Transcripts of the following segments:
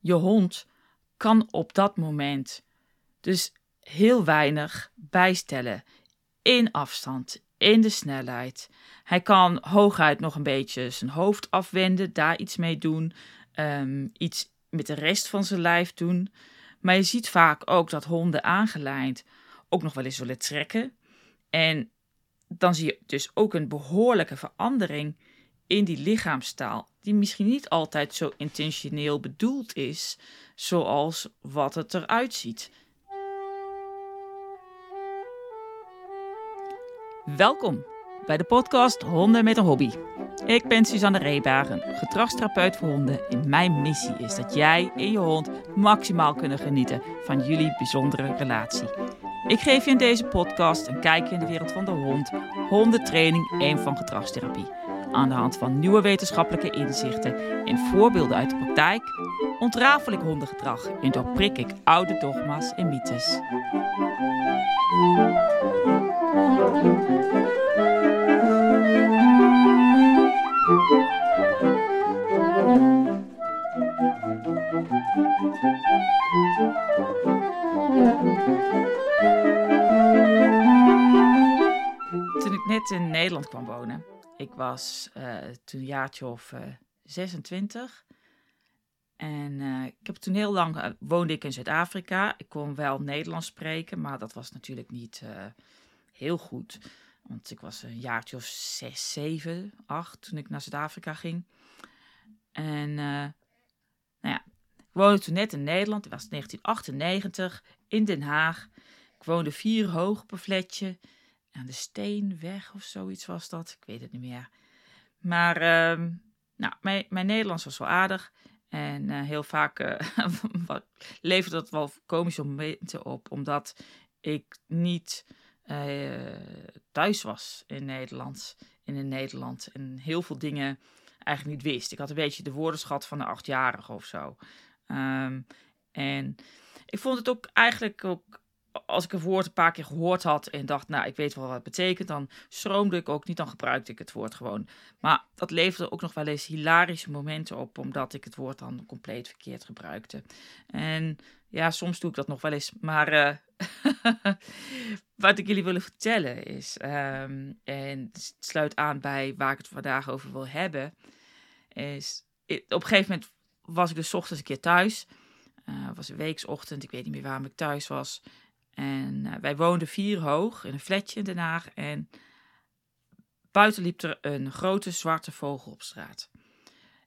je hond kan op dat moment dus heel weinig bijstellen in afstand, in de snelheid. Hij kan hooguit nog een beetje zijn hoofd afwenden, daar iets mee doen, ehm, iets met de rest van zijn lijf doen. Maar je ziet vaak ook dat honden aangelijnd ook nog wel eens willen trekken. En dan zie je dus ook een behoorlijke verandering in die lichaamstaal, die misschien niet altijd zo intentioneel bedoeld is, zoals wat het eruit ziet. Welkom bij de podcast Honden met een Hobby. Ik ben Suzanne Reebaren, gedragstherapeut voor honden en mijn missie is dat jij en je hond maximaal kunnen genieten van jullie bijzondere relatie. Ik geef je in deze podcast een kijkje in de wereld van de hond, hondentraining en van gedragstherapie. Aan de hand van nieuwe wetenschappelijke inzichten en voorbeelden uit de praktijk ontrafel ik hondengedrag en doorprik ik oude dogma's en mythes. Nederland kwam wonen, ik was uh, toen een jaartje of uh, 26. En uh, ik heb toen heel lang woonde ik in Zuid-Afrika. Ik kon wel Nederlands spreken, maar dat was natuurlijk niet heel goed. Want ik was een jaartje of zes, zeven, acht toen ik naar Zuid-Afrika ging. En nou ja, ik woonde toen net in Nederland. Het was 1998 in Den Haag. Ik woonde vier hoog op een flatje. Aan de Steenweg of zoiets was dat. Ik weet het niet meer. Maar ehm, nou, mijn, mijn Nederlands was wel aardig. En uh, heel vaak uh, dat wel komische momenten op, omdat ik niet uh, thuis was in Nederland, in, Nederland. En heel veel dingen eigenlijk niet wist. Ik had een beetje de woordenschat van een achtjarige of zo. Um, en ik vond het ook eigenlijk ook als ik een woord een paar keer gehoord had en dacht, nou, ik weet wel wat het betekent, dan stroomde ik ook niet, dan gebruikte ik het woord gewoon. Maar dat leverde ook nog wel eens hilarische momenten op, omdat ik het woord dan compleet verkeerd gebruikte. En ja, soms doe ik dat nog wel eens. Maar uh, wat ik jullie wil vertellen is, um, en het sluit aan bij waar ik het vandaag over wil hebben, is op een gegeven moment was ik dus ochtends een keer thuis. Uh, het was een weeksochtend, ik weet niet meer waarom ik thuis was. En uh, wij woonden vier hoog in een flatje in Den Haag. En buiten liep er een grote zwarte vogel op straat.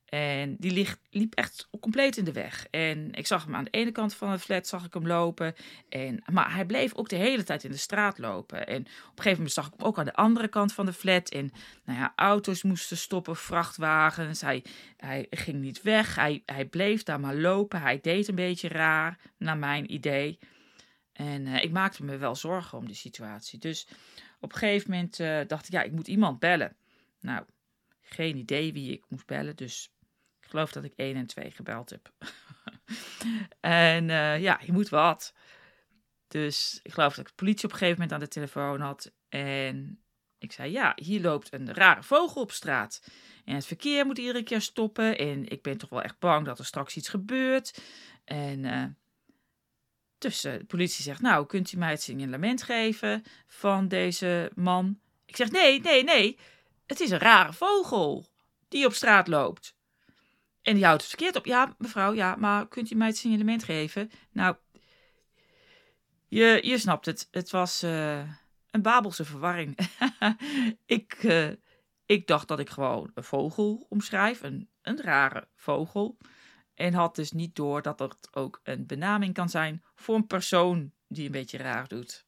En die liep, liep echt compleet in de weg. En ik zag hem aan de ene kant van het flat, zag ik hem lopen. En, maar hij bleef ook de hele tijd in de straat lopen. En op een gegeven moment zag ik hem ook aan de andere kant van de flat. En nou ja, auto's moesten stoppen, vrachtwagens. Hij, hij ging niet weg. Hij, hij bleef daar maar lopen. Hij deed een beetje raar, naar mijn idee. En uh, ik maakte me wel zorgen om die situatie. Dus op een gegeven moment uh, dacht ik, ja, ik moet iemand bellen. Nou, geen idee wie ik moest bellen. Dus ik geloof dat ik 1 en 2 gebeld heb. en uh, ja, je moet wat. Dus ik geloof dat ik de politie op een gegeven moment aan de telefoon had. En ik zei, ja, hier loopt een rare vogel op straat. En het verkeer moet iedere keer stoppen. En ik ben toch wel echt bang dat er straks iets gebeurt. En dus de politie zegt, nou, kunt u mij het signalement geven van deze man? Ik zeg, nee, nee, nee, het is een rare vogel die op straat loopt. En die houdt het verkeerd op. Ja, mevrouw, ja, maar kunt u mij het signalement geven? Nou, je, je snapt het. Het was uh, een babelse verwarring. ik, uh, ik dacht dat ik gewoon een vogel omschrijf, een, een rare vogel. En had dus niet door dat het ook een benaming kan zijn voor een persoon die een beetje raar doet.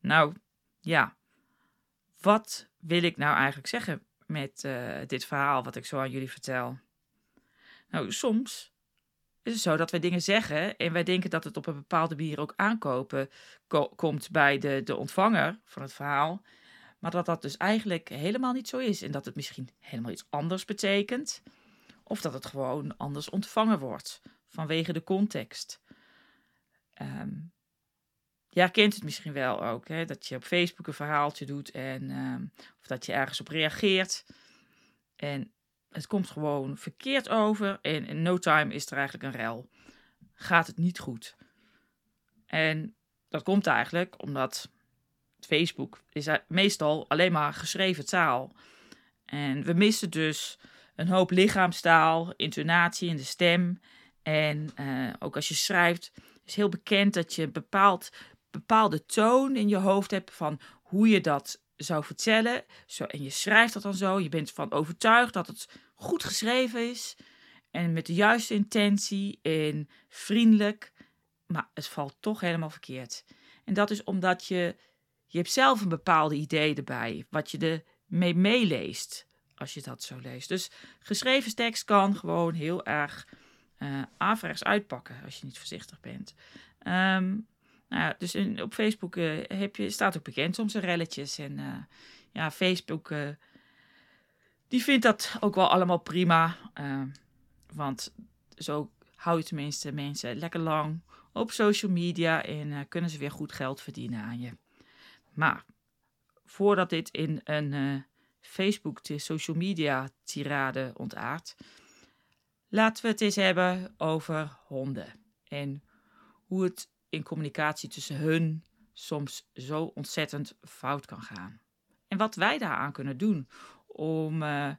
Nou, ja. Wat wil ik nou eigenlijk zeggen met uh, dit verhaal wat ik zo aan jullie vertel? Nou, soms is het zo dat wij dingen zeggen en wij denken dat het op een bepaalde manier ook aankopen ko komt bij de, de ontvanger van het verhaal. Maar dat dat dus eigenlijk helemaal niet zo is en dat het misschien helemaal iets anders betekent. Of dat het gewoon anders ontvangen wordt vanwege de context. Um, ja, kent het misschien wel ook, hè? dat je op Facebook een verhaaltje doet en um, of dat je ergens op reageert. En het komt gewoon verkeerd over en in no time is er eigenlijk een rel. Gaat het niet goed. En dat komt eigenlijk omdat Facebook is meestal alleen maar geschreven taal. En we missen dus een hoop lichaamstaal, intonatie in de stem. En uh, ook als je schrijft, is heel bekend dat je bepaald, bepaalde toon in je hoofd hebt van hoe je dat zou vertellen. Zo, en je schrijft dat dan zo. Je bent ervan overtuigd dat het goed geschreven is. En met de juiste intentie en vriendelijk. Maar het valt toch helemaal verkeerd. En dat is omdat je, je hebt zelf een bepaalde idee erbij. Wat je ermee meeleest als je dat zo leest. Dus geschreven tekst kan gewoon heel erg uh, averechts uitpakken als je niet voorzichtig bent. Um, nou dus in, op Facebook uh, heb je, staat ook bekend soms een relletjes. En uh, ja, Facebook die vindt dat ook wel allemaal prima. want zo hou je tenminste mensen lekker lang op social media en kunnen ze weer goed geld verdienen aan je. Maar voordat dit in een Facebook de social media tirade ontaart, laten we het eens hebben over honden en hoe het in communicatie tussen hun soms zo ontzettend fout kan gaan. En wat wij daaraan kunnen doen om uh,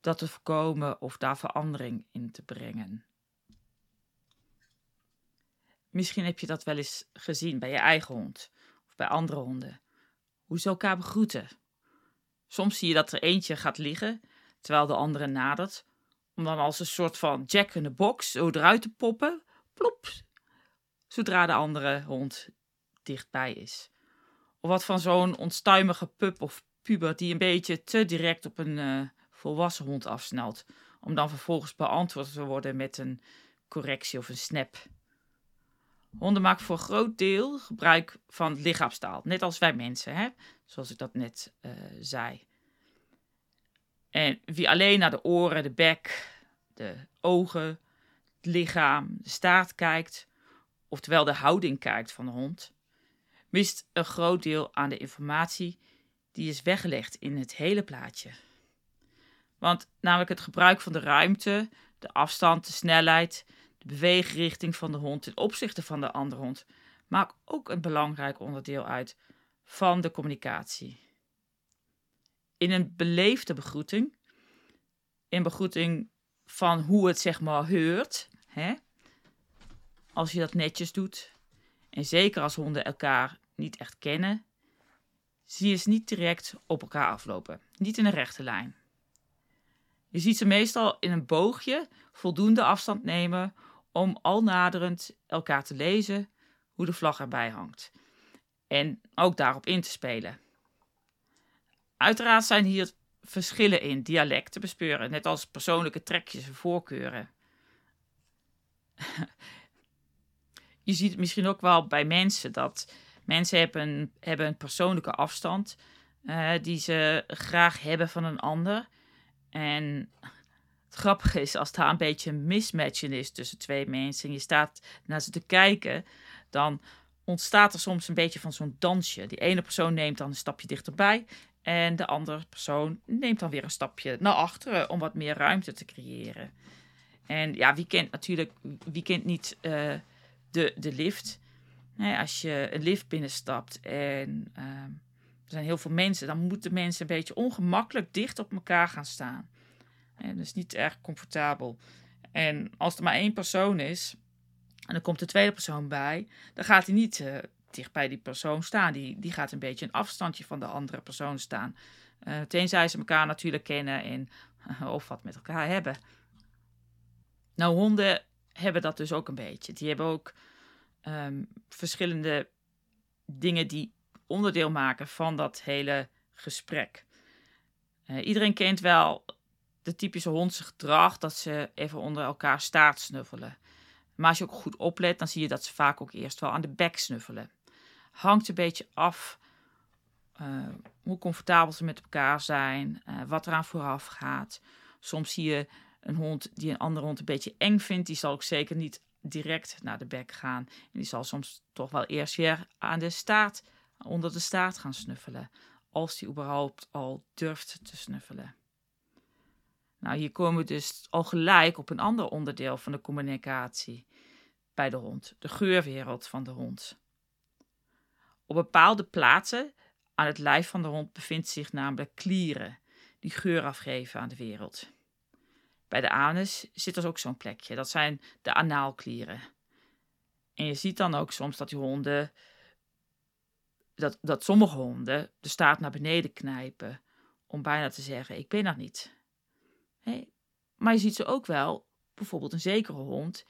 dat te voorkomen of daar verandering in te brengen. Misschien heb je dat wel eens gezien bij je eigen hond of bij andere honden. Hoe ze elkaar begroeten. Soms zie je dat er eentje gaat liggen terwijl de andere nadert, om dan als een soort van jack in the box zo eruit te poppen. Plop, zodra de andere hond dichtbij is. Of wat van zo'n onstuimige pup of puber die een beetje te direct op een uh, volwassen hond afsnelt, om dan vervolgens beantwoord te worden met een correctie of een snap. Honden maken voor een groot deel gebruik van lichaamstaal, net als wij mensen, hè? zoals ik dat net uh, zei. En wie alleen naar de oren, de bek, de ogen, het lichaam, de staart kijkt, oftewel de houding kijkt van de hond, mist een groot deel aan de informatie die is weggelegd in het hele plaatje. Want namelijk het gebruik van de ruimte, de afstand, de snelheid, de beweegrichting van de hond ten opzichte van de andere hond, maakt ook een belangrijk onderdeel uit van de communicatie. In een beleefde begroeting, in begroeting van hoe het zeg maar heurt, hè, als je dat netjes doet. En zeker als honden elkaar niet echt kennen, zie je ze niet direct op elkaar aflopen. Niet in een rechte lijn. Je ziet ze meestal in een boogje voldoende afstand nemen om al naderend elkaar te lezen hoe de vlag erbij hangt. En ook daarop in te spelen. Uiteraard zijn hier verschillen in dialect te bespeuren, net als persoonlijke trekjes en voorkeuren. je ziet het misschien ook wel bij mensen dat mensen hebben, hebben een persoonlijke afstand uh, die ze graag hebben van een ander. En het grappige is, als daar een beetje een mismatch in is tussen twee mensen en je staat naar ze te kijken, dan ontstaat er soms een beetje van zo'n dansje. Die ene persoon neemt dan een stapje dichterbij en de andere persoon neemt dan weer een stapje naar achteren om wat meer ruimte te creëren. En ja, wie kent natuurlijk, wie kent niet uh, de, de lift. als je een lift binnenstapt en uh, er zijn heel veel mensen, dan moeten mensen een beetje ongemakkelijk dicht op elkaar gaan staan. En is niet erg comfortabel. En als er maar één persoon is en er komt de tweede persoon bij, dan gaat hij niet uh, dicht bij die persoon staan. Die, die gaat een beetje een afstandje van de andere persoon staan. Uh, tenzij ze elkaar natuurlijk kennen en of wat met elkaar hebben. Nou, honden hebben dat dus ook een beetje. Die hebben ook Ehm, verschillende dingen die onderdeel maken van dat hele gesprek. Iedereen kent wel de typische hondse gedrag dat ze even onder elkaar staart snuffelen. Maar als je ook goed oplet, dan zie je dat ze vaak ook eerst wel aan de bek snuffelen. Hangt een beetje af uh, hoe comfortabel ze met elkaar zijn, uh, wat eraan vooraf gaat. Soms zie je een hond die een andere hond een beetje eng vindt, die zal ook zeker niet direct naar de bek gaan. En die zal soms toch wel eerst weer aan de staart, onder de staart gaan snuffelen. Als die überhaupt al durft te snuffelen. Nou, hier komen we dus al gelijk op een ander onderdeel van de communicatie bij de hond, de geurwereld van de hond. Op bepaalde plaatsen aan het lijf van de hond bevindt zich namelijk klieren die geur afgeven aan de wereld. Bij de anus zit er ook zo'n plekje. Dat zijn de anaalklieren. En je ziet dan ook soms dat die honden, dat, dat sommige honden de staart naar beneden knijpen. Om bijna te zeggen, ik ben er niet. Maar je ziet ze ook wel, bijvoorbeeld een zekere hond,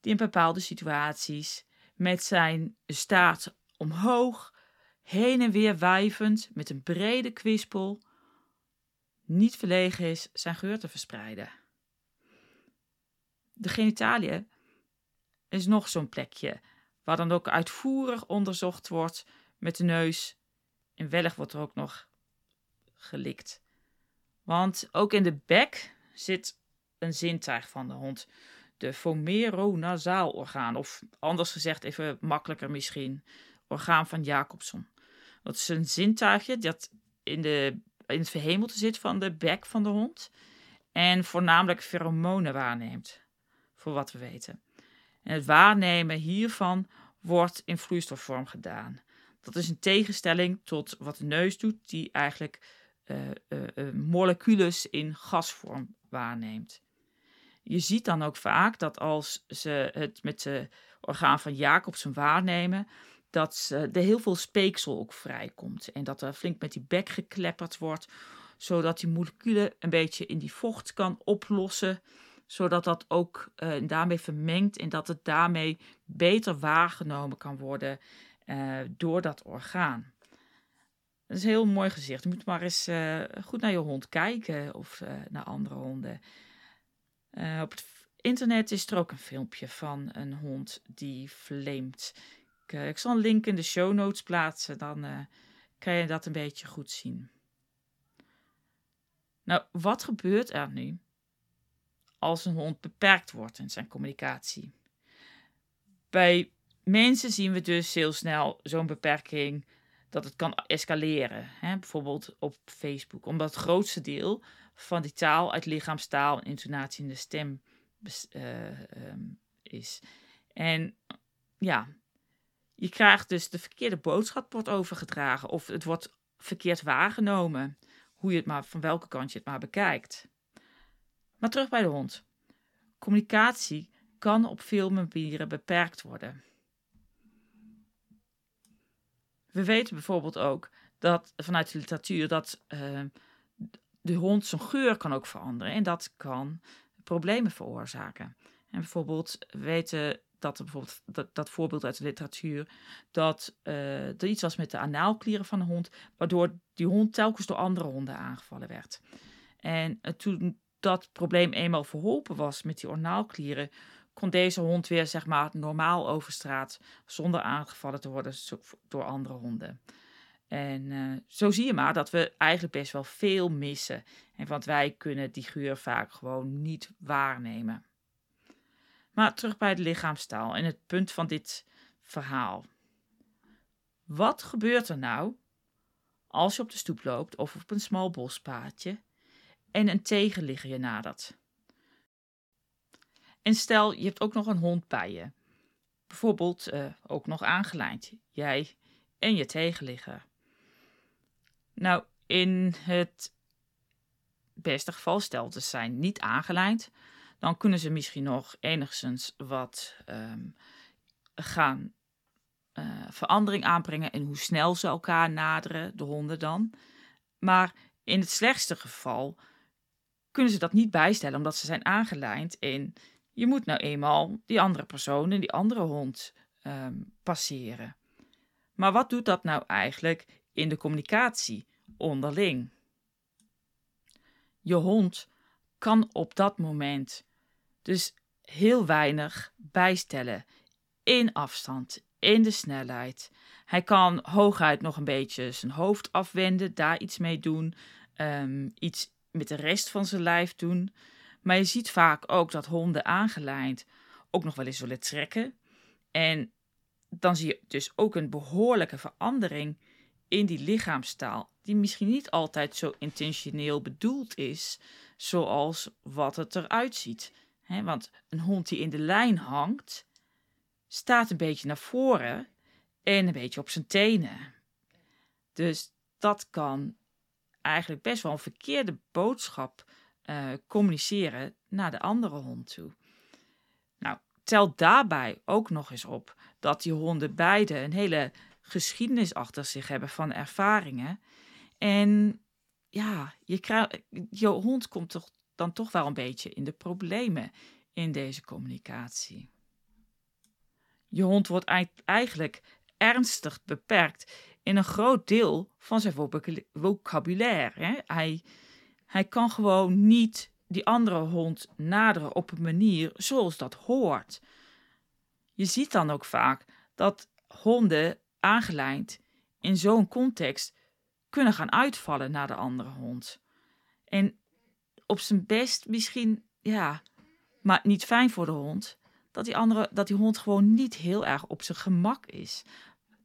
die in bepaalde situaties met zijn staart omhoog, heen en weer wuivend, met een brede kwispel, niet verlegen is zijn geur te verspreiden. De genitaliën is nog zo'n plekje waar dan ook uitvoerig onderzocht wordt met de neus. En wellicht wordt er ook nog gelikt. Want ook in de bek zit een zintuig van de hond. De vomeronasaal-orgaan, of anders gezegd, even makkelijker misschien, orgaan van Jacobson. Dat is een zintuigje dat in, de, in het verhemelte zit van de bek van de hond. En voornamelijk pheromonen waarneemt, voor wat we weten. En het waarnemen hiervan wordt in vloeistofvorm gedaan. Dat is een tegenstelling tot wat de neus doet, die eigenlijk molecules in gasvorm waarneemt. Je ziet dan ook vaak dat als ze het met de orgaan van Jacobsen waarnemen, dat er heel veel speeksel ook vrijkomt. En dat er flink met die bek geklepperd wordt, zodat die moleculen een beetje in die vocht kan oplossen. Zodat dat ook daarmee vermengt en dat het daarmee beter waargenomen kan worden door dat orgaan. Dat is een heel mooi gezicht. Je moet maar eens uh, goed naar je hond kijken of naar andere honden. op het internet is er ook een filmpje van een hond die vleemt. Ik, ik zal een link in de show notes plaatsen, dan kan je dat een beetje goed zien. Nou, wat gebeurt er nu als een hond beperkt wordt in zijn communicatie? Bij mensen zien we dus heel snel zo'n beperking dat het kan escaleren. Hè? Bijvoorbeeld op Facebook, omdat het grootste deel van die taal uit lichaamstaal en intonatie in de stem uh, um, is. En ja, je krijgt dus de verkeerde boodschap wordt overgedragen of het wordt verkeerd waargenomen. Hoe je het maar, van welke kant je het maar bekijkt. Maar terug bij de hond. Communicatie kan op veel manieren beperkt worden. We weten bijvoorbeeld ook dat vanuit de literatuur dat uh, de hond zijn geur kan ook veranderen en dat kan problemen veroorzaken. En bijvoorbeeld weten dat er bijvoorbeeld dat, dat voorbeeld uit de literatuur, dat uh, er iets was met de anaalklieren van de hond, waardoor die hond telkens door andere honden aangevallen werd. En uh, toen dat probleem eenmaal verholpen was met die anaalklieren, kon deze hond weer zeg maar normaal over straat zonder aangevallen te worden door andere honden. En uh, zo zie je maar dat we eigenlijk best wel veel missen. En want wij kunnen die geur vaak gewoon niet waarnemen. Maar terug bij de lichaamstaal en het punt van dit verhaal. Wat gebeurt er nou als je op de stoep loopt of op een smal bospaadje en een tegenligger je nadert? En stel, je hebt ook nog een hond bij je. Bijvoorbeeld uh, ook nog aangelijnd. Jij en je tegenligger. Nou, in het beste geval, stelt ze zijn niet aangelijnd, dan kunnen ze misschien nog enigszins wat um, gaan uh, verandering aanbrengen in hoe snel ze elkaar naderen, de honden dan. Maar in het slechtste geval kunnen ze dat niet bijstellen omdat ze zijn aangelijnd en je moet nou eenmaal die andere persoon en die andere hond um, passeren. Maar wat doet dat nou eigenlijk in de communicatie onderling? Je hond kan op dat moment dus heel weinig bijstellen in afstand, in de snelheid. Hij kan hooguit nog een beetje zijn hoofd afwenden, daar iets mee doen, um, iets met de rest van zijn lijf doen. Maar je ziet vaak ook dat honden aangelijnd ook nog wel eens willen trekken. En dan zie je dus ook een behoorlijke verandering in die lichaamstaal, die misschien niet altijd zo intentioneel bedoeld is, zoals wat het eruit ziet. want een hond die in de lijn hangt, staat een beetje naar voren en een beetje op zijn tenen. Dus dat kan eigenlijk best wel een verkeerde boodschap uh, communiceren naar de andere hond toe. Nou, tel daarbij ook nog eens op dat die honden beide een hele geschiedenis achter zich hebben van ervaringen. En ja, je, krijgt, je hond komt toch dan toch wel een beetje in de problemen in deze communicatie. Je hond wordt eigenlijk ernstig beperkt in een groot deel van zijn vocabulaire. Hij, hij kan gewoon niet die andere hond naderen op een manier zoals dat hoort. Je ziet dan ook vaak dat honden aangelijnd in zo'n context kunnen gaan uitvallen naar de andere hond. En op zijn best misschien, ja, maar niet fijn voor de hond, dat die, andere, dat die hond gewoon niet heel erg op zijn gemak is.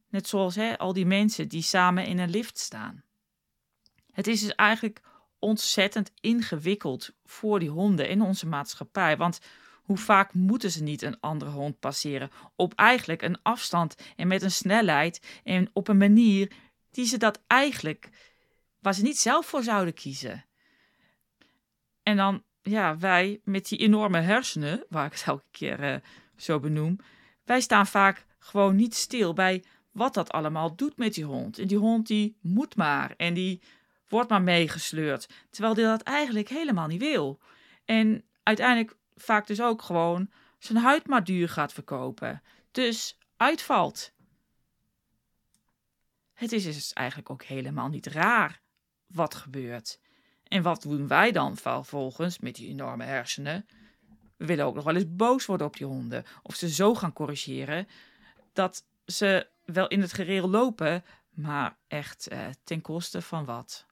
Net zoals hè, al die mensen die samen in een lift staan. Het is dus eigenlijk ontzettend ingewikkeld voor die honden in onze maatschappij. Want hoe vaak moeten ze niet een andere hond passeren? Op eigenlijk een afstand en met een snelheid en op een manier die ze dat eigenlijk, waar ze niet zelf voor zouden kiezen. En dan, ja, wij met die enorme hersenen, waar ik het elke keer uh, zo benoem, wij staan vaak gewoon niet stil bij wat dat allemaal doet met die hond. En die hond die moet maar en die wordt maar meegesleurd, terwijl die dat eigenlijk helemaal niet wil. En uiteindelijk vaak dus ook gewoon zijn huid maar duur gaat verkopen. Dus uitvalt. Het is dus eigenlijk ook helemaal niet raar wat gebeurt. En wat doen wij dan vervolgens met die enorme hersenen? We willen ook nog wel eens boos worden op die honden. Of ze zo gaan corrigeren dat ze wel in het gereel lopen, maar echt eh, ten koste van wat?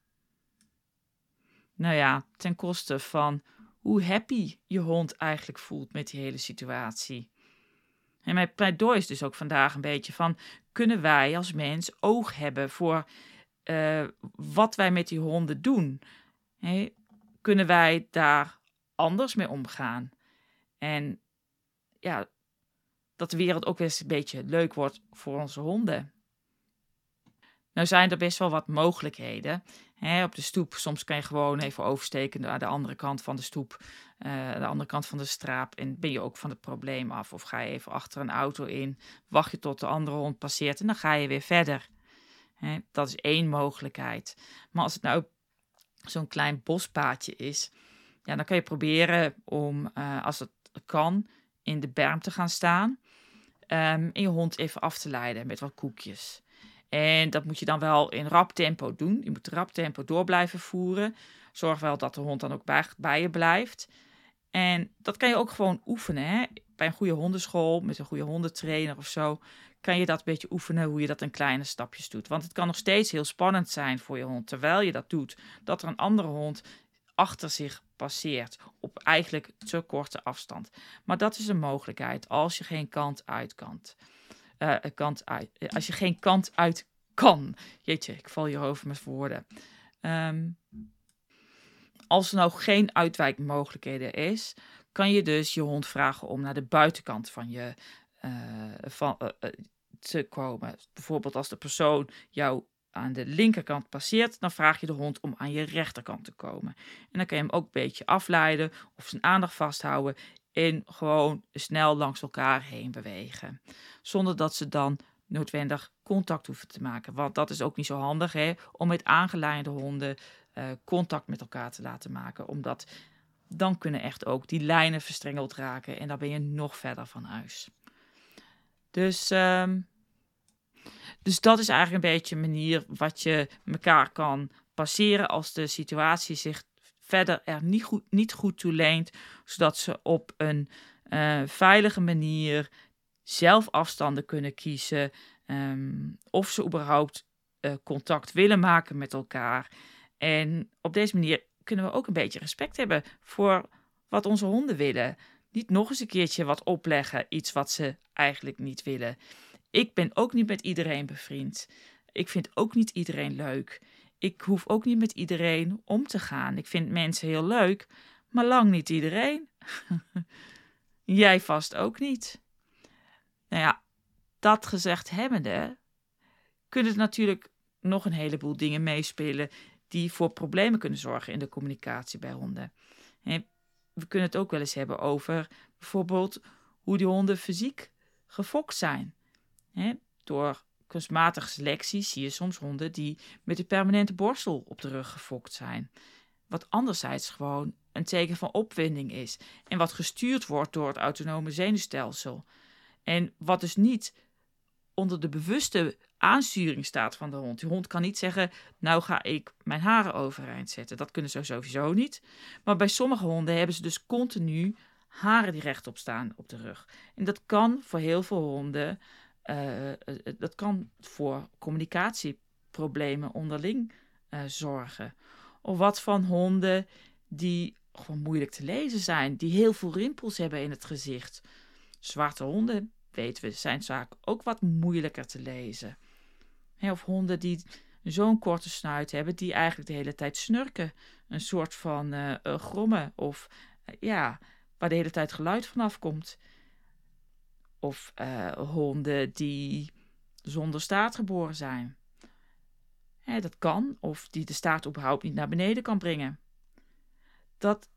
Nou ja, ten koste van hoe happy je hond eigenlijk voelt met die hele situatie. En mijn pleidooi is dus ook vandaag een beetje van: kunnen wij als mens oog hebben voor uh, wat wij met die honden doen? Kunnen wij daar anders mee omgaan? En ja, dat de wereld ook eens een beetje leuk wordt voor onze honden. Nou zijn er best wel wat mogelijkheden. Op de stoep, soms kan je gewoon even oversteken naar de andere kant van de stoep, uh, de andere kant van de straat. En ben je ook van het probleem af. Of ga je even achter een auto in, wacht je tot de andere hond passeert en dan ga je weer verder. Dat is één mogelijkheid. Maar als het nou zo'n klein bospaadje is, ja, dan kan je proberen om, uh, als het kan, in de berm te gaan staan. Um, en je hond even af te leiden met wat koekjes. En dat moet je dan wel in rap tempo doen. Je moet rap tempo door blijven voeren. Zorg wel dat de hond dan ook bij, je blijft. En dat kan je ook gewoon oefenen. Hè? Bij een goede hondenschool, met een goede hondentrainer of zo, kan je dat een beetje oefenen hoe je dat in kleine stapjes doet. Want het kan nog steeds heel spannend zijn voor je hond, terwijl je dat doet, dat er een andere hond achter zich passeert op eigenlijk te korte afstand. Maar dat is een mogelijkheid als je geen kant uit kan. Uh, kant uit, eh, als je geen kant uit kan. Jeetje, ik val hierover met woorden. Um, als er nou geen uitwijkmogelijkheden is, kan je dus je hond vragen om naar de buitenkant van je uh, van, te komen. Bijvoorbeeld als de persoon jou aan de linkerkant passeert, dan vraag je de hond om aan je rechterkant te komen. En dan kan je hem ook een beetje afleiden of zijn aandacht vasthouden en gewoon snel langs elkaar heen bewegen. Zonder dat ze dan noodwendig contact hoeven te maken. Want dat is ook niet zo handig hè, om met aangeleide honden uh, contact met elkaar te laten maken. Omdat dan kunnen echt ook die lijnen verstrengeld raken en dan ben je nog verder van huis. Dus, um, dus dat is eigenlijk een beetje een manier wat je elkaar kan passeren als de situatie zich verder er niet goed, niet goed toe leent, zodat ze op een uh, veilige manier zelf afstanden kunnen kiezen. Um, of ze überhaupt uh, contact willen maken met elkaar. En op deze manier kunnen we ook een beetje respect hebben voor wat onze honden willen. Niet nog eens een keertje wat opleggen, iets wat ze eigenlijk niet willen. Ik ben ook niet met iedereen bevriend. Ik vind ook niet iedereen leuk. Ik hoef ook niet met iedereen om te gaan. Ik vind mensen heel leuk, maar lang niet iedereen. Jij vast ook niet. Nou ja, dat gezegd hebbende, kunnen er natuurlijk nog een heleboel dingen meespelen die voor problemen kunnen zorgen in de communicatie bij honden. we kunnen het ook wel eens hebben over bijvoorbeeld hoe die honden fysiek gefokt zijn. door kunstmatige selectie zie je soms honden die met een permanente borstel op de rug gefokt zijn. Wat anderzijds gewoon een teken van opwinding is. En wat gestuurd wordt door het autonome zenuwstelsel. En wat dus niet onder de bewuste aansturing staat van de hond. Die hond kan niet zeggen, nou ga ik mijn haren overeind zetten. Dat kunnen ze sowieso niet. Maar bij sommige honden hebben ze dus continu haren die rechtop staan op de rug. En dat kan voor heel veel honden dat kan voor communicatieproblemen onderling uh, zorgen. Of wat van honden die gewoon moeilijk te lezen zijn, die heel veel rimpels hebben in het gezicht. Zwarte honden, weten we, zijn vaak ook wat moeilijker te lezen. of honden die zo'n korte snuit hebben, die eigenlijk de hele tijd snurken. Een soort van uh, grommen of ja, waar de hele tijd geluid vanaf komt. Of uh, honden die zonder staart geboren zijn. Hè, dat kan, of die de staart überhaupt niet naar beneden kan brengen. Dat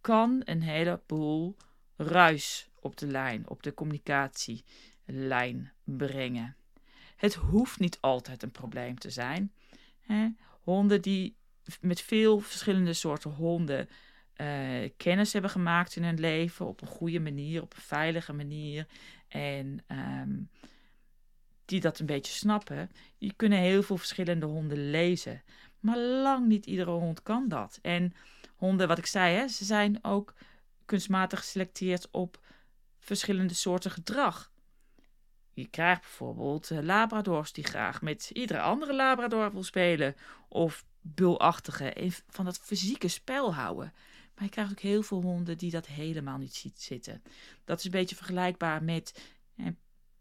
kan een heleboel ruis op de lijn, op de communicatielijn brengen. Het hoeft niet altijd een probleem te zijn. Hè? Honden die met veel verschillende soorten honden uh, kennis hebben gemaakt in hun leven op een goede manier, op een veilige manier. En um, die dat een beetje snappen, die kunnen heel veel verschillende honden lezen. Maar lang niet iedere hond kan dat. En honden, wat ik zei, hè, ze zijn ook kunstmatig geselecteerd op verschillende soorten gedrag. Je krijgt bijvoorbeeld uh, labradors die graag met iedere andere labrador wil spelen. Of bulachtige, van dat fysieke spel houden. Maar je krijgt ook heel veel honden die dat helemaal niet ziet zitten. Dat is een beetje vergelijkbaar met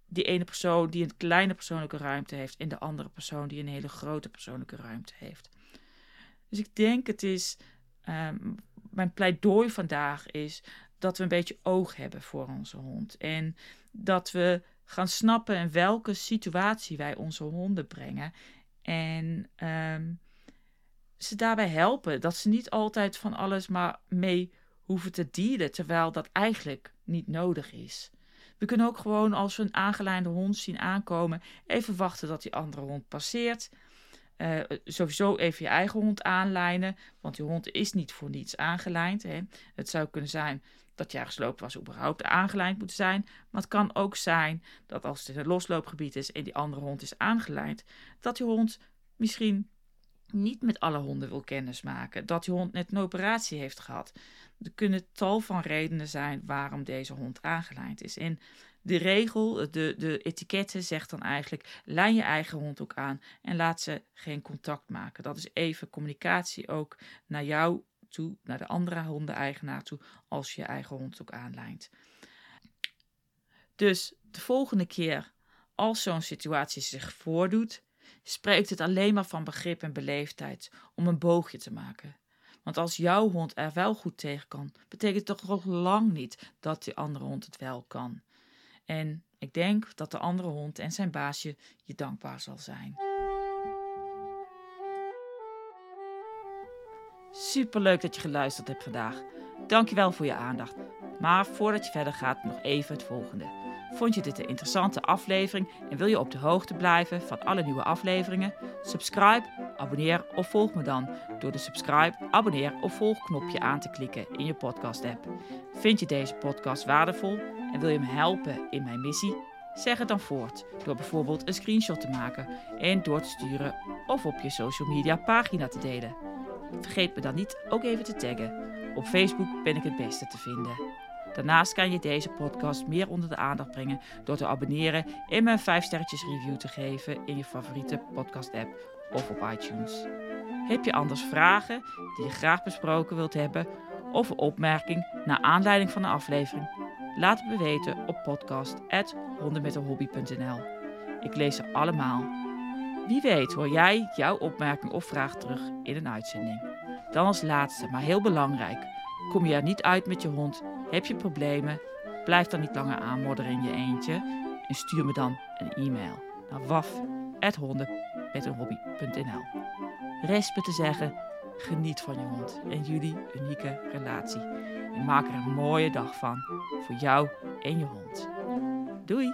die ene persoon die een kleine persoonlijke ruimte heeft en de andere persoon die een hele grote persoonlijke ruimte heeft. Dus ik denk het is, um, mijn pleidooi vandaag is dat we een beetje oog hebben voor onze hond. En dat we gaan snappen in welke situatie wij onze honden brengen. En um, ze daarbij helpen. Dat ze niet altijd van alles maar mee hoeven te dealen, terwijl dat eigenlijk niet nodig is. We kunnen ook gewoon als we een aangelijnde hond zien aankomen, even wachten dat die andere hond passeert. Uh, sowieso even je eigen hond aanlijnen, want die hond is niet voor niets aangelijnd. Hè. Het zou kunnen zijn dat je loopt was überhaupt aangelijnd moet zijn. Maar het kan ook zijn dat als het een losloopgebied is en die andere hond is aangelijnd, dat die hond misschien niet met alle honden wil kennismaken. Dat die hond net een operatie heeft gehad. Er kunnen tal van redenen zijn waarom deze hond aangelijnd is. En de regel, de, de etiketten zegt dan eigenlijk: lijn je eigen hond ook aan en laat ze geen contact maken. Dat is even communicatie ook naar jou toe, naar de andere hondeneigenaar toe, als je je eigen hond ook aanlijnt. Dus de volgende keer, als zo'n situatie zich voordoet, spreekt het alleen maar van begrip en beleefdheid om een boogje te maken. Want als jouw hond er wel goed tegen kan, betekent het toch nog lang niet dat die andere hond het wel kan. En ik denk dat de andere hond en zijn baasje je dankbaar zal zijn. Superleuk dat je geluisterd hebt vandaag. Dankjewel voor je aandacht. Maar voordat je verder gaat, nog even het volgende. Vond je dit een interessante aflevering en wil je op de hoogte blijven van alle nieuwe afleveringen? Subscribe, abonneer of volg me dan door de subscribe, abonneer of volg knopje aan te klikken in je podcast app. Vind je deze podcast waardevol en wil je me helpen in mijn missie? Zeg het dan voort door bijvoorbeeld een screenshot te maken en door te sturen of op je social media pagina te delen. Vergeet me dan niet ook even te taggen. Op Facebook ben ik het beste te vinden. Daarnaast kan je deze podcast meer onder de aandacht brengen door te abonneren en een 5 sterretjes review te geven in je favoriete podcast app of op iTunes. Heb je anders vragen die je graag besproken wilt hebben of een opmerking naar aanleiding van de aflevering? Laat het me weten op podcast.hondenmettenhobby.nl. Ik lees ze allemaal. Wie weet hoor jij jouw opmerking of vraag terug in een uitzending. Dan als laatste, maar heel belangrijk. Kom je er niet uit met je hond? Heb je problemen? Blijf dan niet langer aanmodderen in je eentje. En stuur me dan een e-mail naar waf.honden.nl Rest me te zeggen, geniet van je hond en jullie unieke relatie. En maak er een mooie dag van voor jou en je hond. Doei!